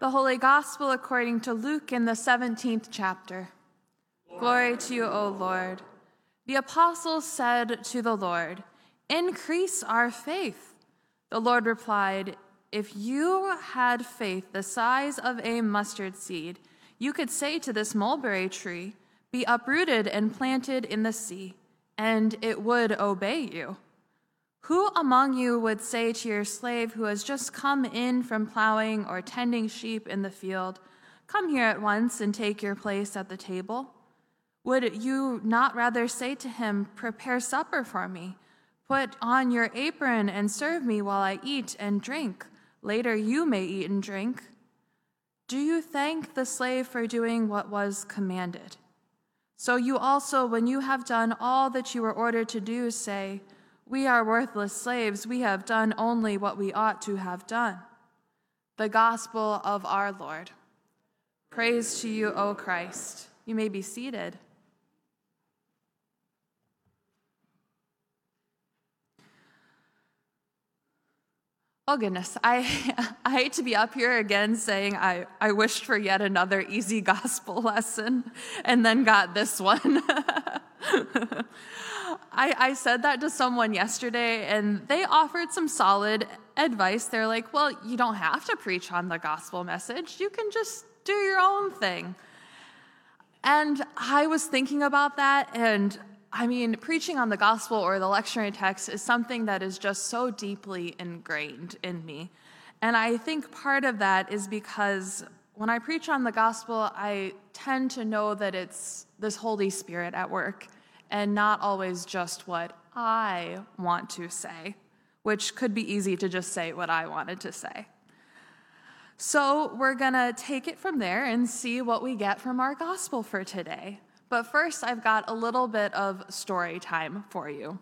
The Holy Gospel according to Luke in the 17th chapter. Glory to you, O Lord. The apostles said to the Lord, Increase our faith. The Lord replied, If you had faith the size of a mustard seed, you could say to this mulberry tree, Be uprooted and planted in the sea, and it would obey you. Who among you would say to your slave who has just come in from plowing or tending sheep in the field, Come here at once and take your place at the table? Would you not rather say to him, Prepare supper for me? Put on your apron and serve me while I eat and drink. Later you may eat and drink. Do you thank the slave for doing what was commanded? So you also, when you have done all that you were ordered to do, say, we are worthless slaves. We have done only what we ought to have done. The gospel of our Lord. Praise to you, O Christ. You may be seated. Oh, goodness. I, I hate to be up here again saying I, I wished for yet another easy gospel lesson and then got this one. I, I said that to someone yesterday, and they offered some solid advice. They're like, well, you don't have to preach on the gospel message, you can just do your own thing. And I was thinking about that, and I mean, preaching on the gospel or the lectionary text is something that is just so deeply ingrained in me. And I think part of that is because when I preach on the gospel, I tend to know that it's this Holy Spirit at work and not always just what I want to say, which could be easy to just say what I wanted to say. So we're going to take it from there and see what we get from our gospel for today. But first, I've got a little bit of story time for you.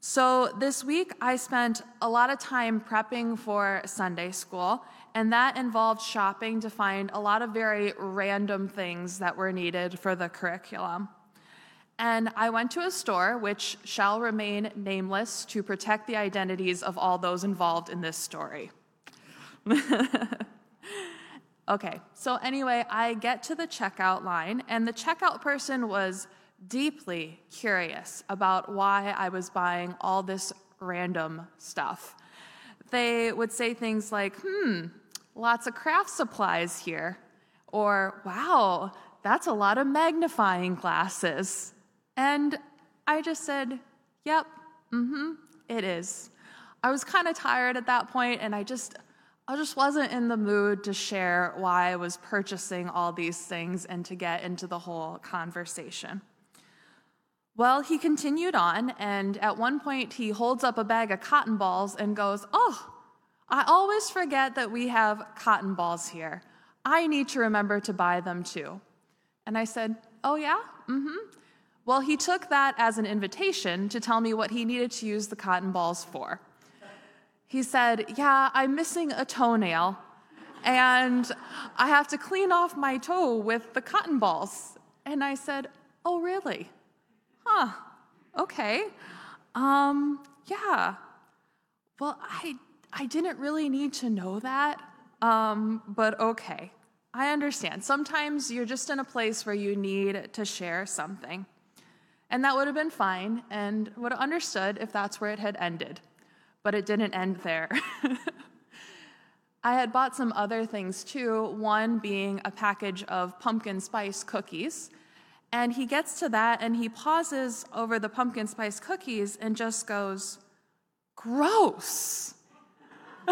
So this week, I spent a lot of time prepping for Sunday school, and that involved shopping to find a lot of very random things that were needed for the curriculum. And I went to a store which shall remain nameless to protect the identities of all those involved in this story. okay, so anyway, I get to the checkout line, and the checkout person was deeply curious about why I was buying all this random stuff. They would say things like, hmm, lots of craft supplies here, or wow, that's a lot of magnifying glasses. And I just said, Yep, mm hmm, it is. I was kind of tired at that point, and I just, I just wasn't in the mood to share why I was purchasing all these things and to get into the whole conversation. Well, he continued on, and at one point he holds up a bag of cotton balls and goes, Oh, I always forget that we have cotton balls here. I need to remember to buy them too. And I said, Oh, yeah? Mm hmm. Well, he took that as an invitation to tell me what he needed to use the cotton balls for. He said, Yeah, I'm missing a toenail, and I have to clean off my toe with the cotton balls. And I said, Oh, really? Huh, okay. Um, yeah. Well, I, I didn't really need to know that, um, but okay. I understand. Sometimes you're just in a place where you need to share something. And that would have been fine and would have understood if that's where it had ended. But it didn't end there. I had bought some other things too, one being a package of pumpkin spice cookies. And he gets to that and he pauses over the pumpkin spice cookies and just goes, Gross.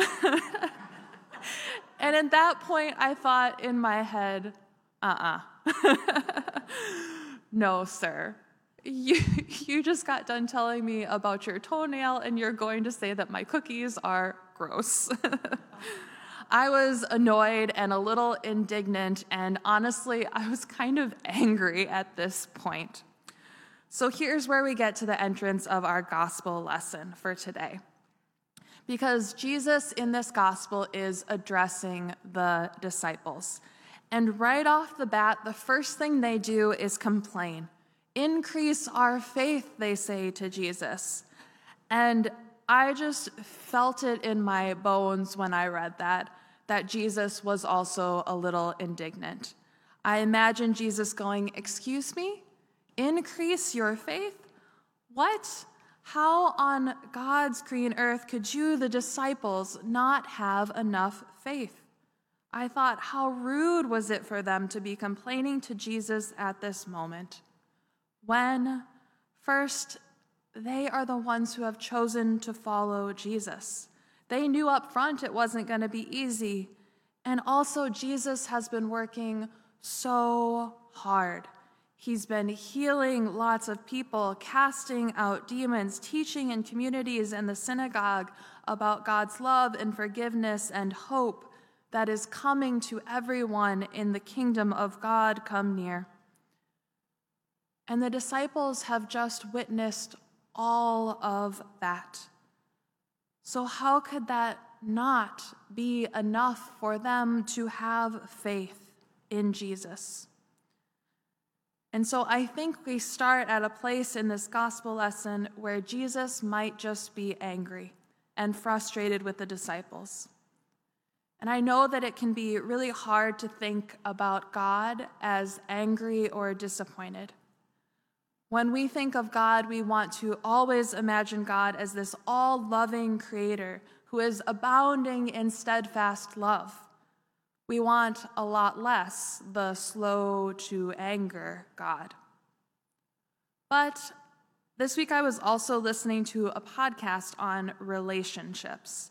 and at that point, I thought in my head, uh uh-uh. uh no, sir you, you just got done telling me about your toenail and you're going to say that my cookies are gross. I was annoyed and a little indignant, and honestly, I was kind of angry at this point. So here's where we get to the entrance of our gospel lesson for today. Because Jesus in this gospel is addressing the disciples. And right off the bat, the first thing they do is complain. Increase our faith, they say to Jesus. And I just felt it in my bones when I read that that Jesus was also a little indignant. I imagine Jesus going, Excuse me? Increase your faith? What? How on God's green earth could you, the disciples, not have enough faith? I thought, how rude was it for them to be complaining to Jesus at this moment? When, first, they are the ones who have chosen to follow Jesus. They knew up front it wasn't going to be easy. And also, Jesus has been working so hard. He's been healing lots of people, casting out demons, teaching in communities and the synagogue about God's love and forgiveness and hope that is coming to everyone in the kingdom of God come near. And the disciples have just witnessed all of that. So, how could that not be enough for them to have faith in Jesus? And so I think we start at a place in this gospel lesson where Jesus might just be angry and frustrated with the disciples. And I know that it can be really hard to think about God as angry or disappointed. When we think of God, we want to always imagine God as this all loving creator who is abounding in steadfast love. We want a lot less the slow to anger God. But this week I was also listening to a podcast on relationships.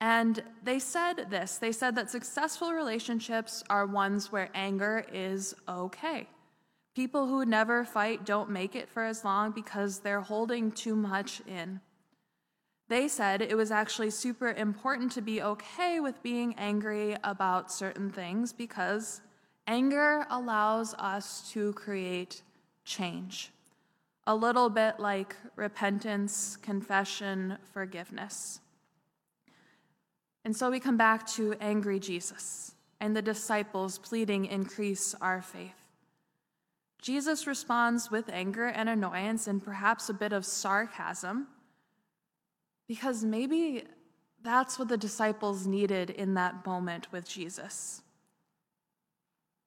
And they said this they said that successful relationships are ones where anger is okay. People who never fight don't make it for as long because they're holding too much in. They said it was actually super important to be okay with being angry about certain things because anger allows us to create change. A little bit like repentance, confession, forgiveness. And so we come back to angry Jesus and the disciples pleading, Increase our faith. Jesus responds with anger and annoyance and perhaps a bit of sarcasm because maybe that's what the disciples needed in that moment with Jesus.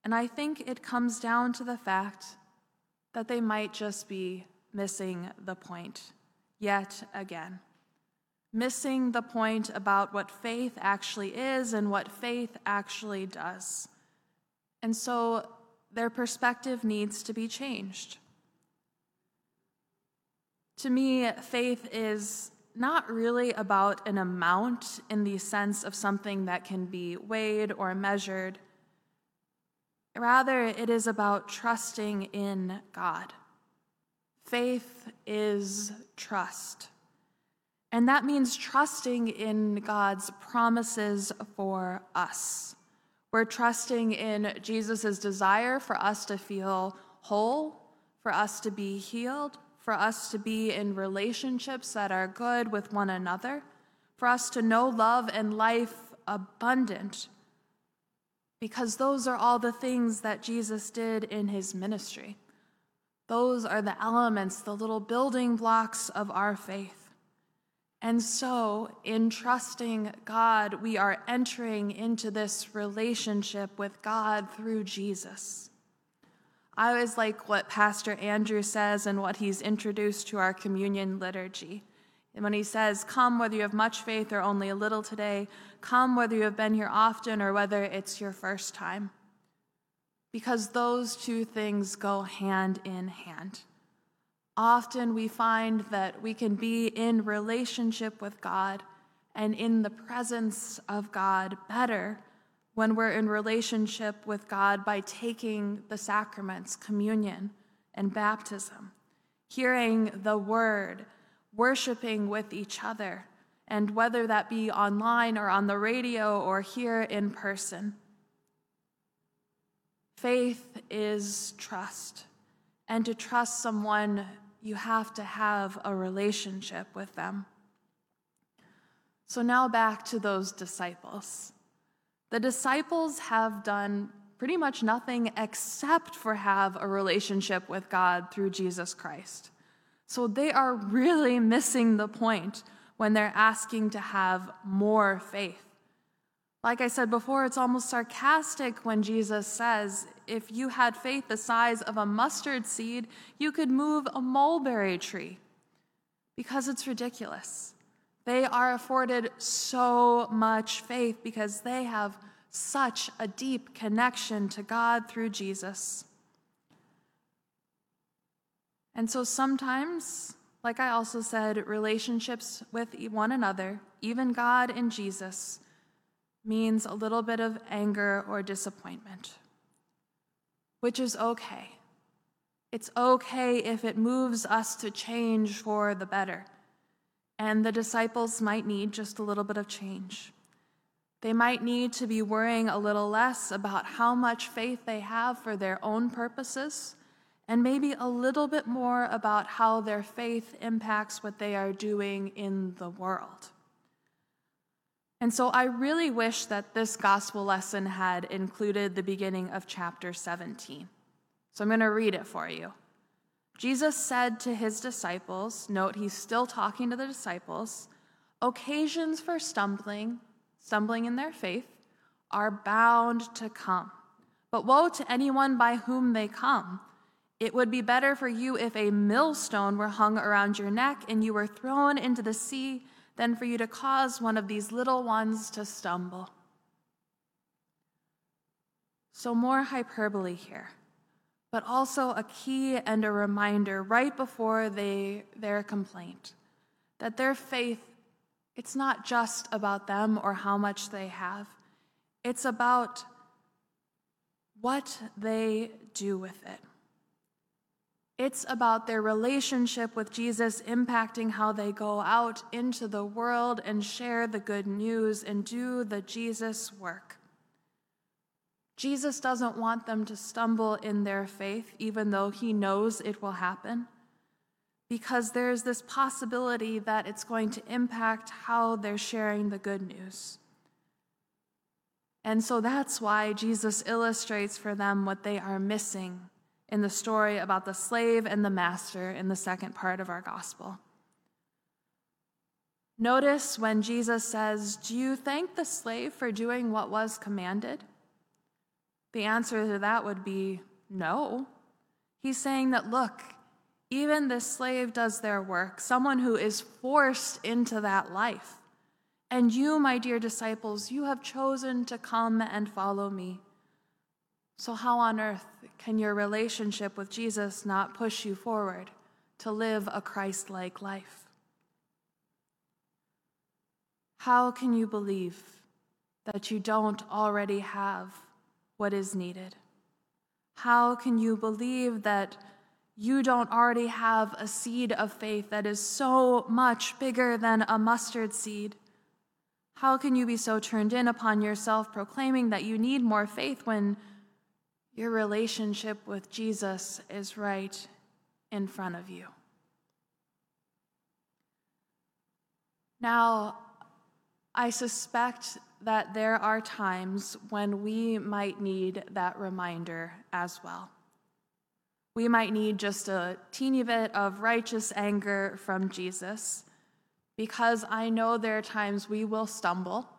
And I think it comes down to the fact that they might just be missing the point yet again. Missing the point about what faith actually is and what faith actually does. And so their perspective needs to be changed. To me, faith is not really about an amount in the sense of something that can be weighed or measured. Rather, it is about trusting in God. Faith is trust. And that means trusting in God's promises for us. We're trusting in Jesus' desire for us to feel whole, for us to be healed, for us to be in relationships that are good with one another, for us to know love and life abundant, because those are all the things that Jesus did in his ministry. Those are the elements, the little building blocks of our faith. And so, in trusting God, we are entering into this relationship with God through Jesus. I always like what Pastor Andrew says and what he's introduced to our communion liturgy. And when he says, Come whether you have much faith or only a little today, come whether you have been here often or whether it's your first time. Because those two things go hand in hand. Often we find that we can be in relationship with God and in the presence of God better when we're in relationship with God by taking the sacraments, communion, and baptism, hearing the word, worshiping with each other, and whether that be online or on the radio or here in person. Faith is trust. And to trust someone, you have to have a relationship with them. So now back to those disciples. The disciples have done pretty much nothing except for have a relationship with God through Jesus Christ. So they are really missing the point when they're asking to have more faith. Like I said before, it's almost sarcastic when Jesus says, if you had faith the size of a mustard seed, you could move a mulberry tree. Because it's ridiculous. They are afforded so much faith because they have such a deep connection to God through Jesus. And so sometimes, like I also said, relationships with one another, even God and Jesus, means a little bit of anger or disappointment, which is okay. It's okay if it moves us to change for the better. And the disciples might need just a little bit of change. They might need to be worrying a little less about how much faith they have for their own purposes, and maybe a little bit more about how their faith impacts what they are doing in the world. And so I really wish that this gospel lesson had included the beginning of chapter 17. So I'm going to read it for you. Jesus said to his disciples, note he's still talking to the disciples, occasions for stumbling, stumbling in their faith, are bound to come. But woe to anyone by whom they come. It would be better for you if a millstone were hung around your neck and you were thrown into the sea than for you to cause one of these little ones to stumble. So, more hyperbole here, but also a key and a reminder right before they, their complaint that their faith, it's not just about them or how much they have, it's about what they do with it. It's about their relationship with Jesus impacting how they go out into the world and share the good news and do the Jesus work. Jesus doesn't want them to stumble in their faith, even though he knows it will happen, because there's this possibility that it's going to impact how they're sharing the good news. And so that's why Jesus illustrates for them what they are missing in the story about the slave and the master in the second part of our gospel. Notice when Jesus says, Do you thank the slave for doing what was commanded? The answer to that would be no. He's saying that, look, even this slave does their work, someone who is forced into that life. And you, my dear disciples, you have chosen to come and follow me. So, how on earth can your relationship with Jesus not push you forward to live a Christ like life? How can you believe that you don't already have what is needed? How can you believe that you don't already have a seed of faith that is so much bigger than a mustard seed? How can you be so turned in upon yourself, proclaiming that you need more faith when your relationship with Jesus is right in front of you. Now, I suspect that there are times when we might need that reminder as well. We might need just a teeny bit of righteous anger from Jesus because I know there are times we will stumble.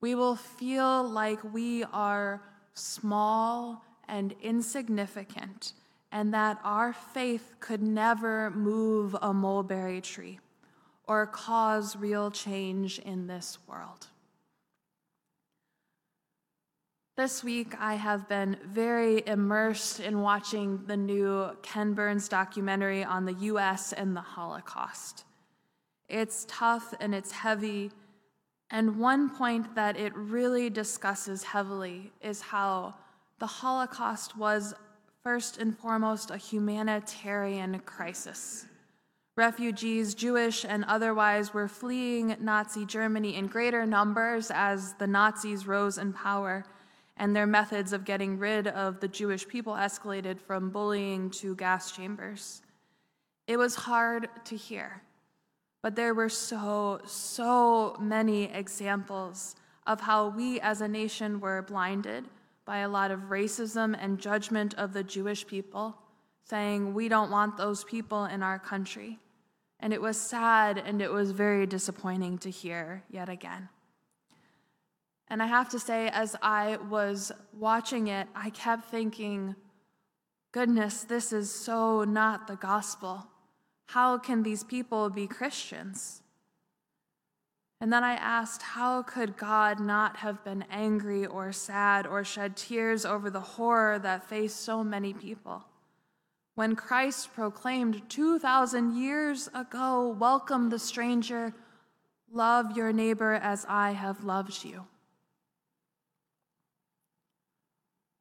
We will feel like we are small and insignificant, and that our faith could never move a mulberry tree or cause real change in this world. This week, I have been very immersed in watching the new Ken Burns documentary on the US and the Holocaust. It's tough and it's heavy, and one point that it really discusses heavily is how the Holocaust was first and foremost a humanitarian crisis. Refugees, Jewish and otherwise, were fleeing Nazi Germany in greater numbers as the Nazis rose in power, and their methods of getting rid of the Jewish people escalated from bullying to gas chambers. It was hard to hear, but there were so, so many examples of how we as a nation were blinded by a lot of racism and judgment of the Jewish people, saying, We don't want those people in our country. And it was sad and it was very disappointing to hear yet again. And I have to say, as I was watching it, I kept thinking, goodness, this is so not the gospel. How can these people be Christians? And then I asked, how could God not have been angry or sad or shed tears over the horror that faced so many people? When Christ proclaimed 2,000 years ago, Welcome the stranger, love your neighbor as I have loved you.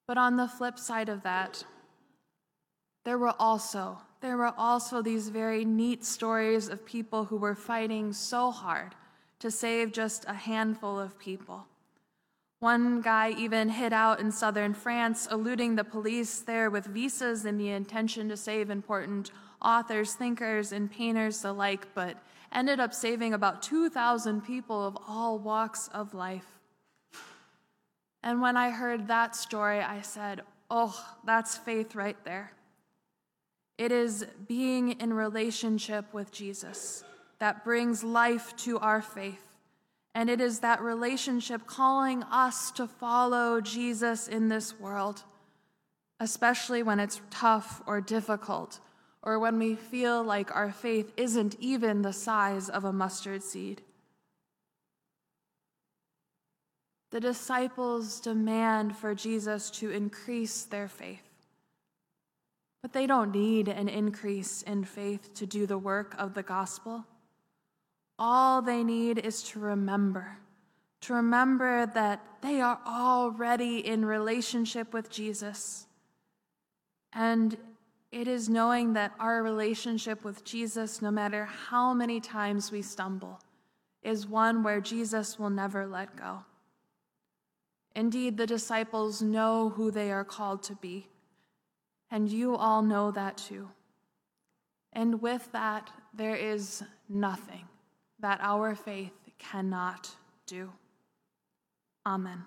But on the flip side of that, there were also there were also these very neat stories of people who were fighting so hard to save just a handful of people. One guy even hid out in southern France, eluding the police there with visas and the intention to save important authors, thinkers, and painters alike, but ended up saving about 2,000 people of all walks of life. And when I heard that story, I said, Oh, that's faith right there. It is being in relationship with Jesus that brings life to our faith. And it is that relationship calling us to follow Jesus in this world, especially when it's tough or difficult, or when we feel like our faith isn't even the size of a mustard seed. The disciples demand for Jesus to increase their faith. But they don't need an increase in faith to do the work of the gospel. All they need is to remember, to remember that they are already in relationship with Jesus. And it is knowing that our relationship with Jesus, no matter how many times we stumble, is one where Jesus will never let go. Indeed, the disciples know who they are called to be, and you all know that too. And with that, there is nothing that our faith cannot do. Amen.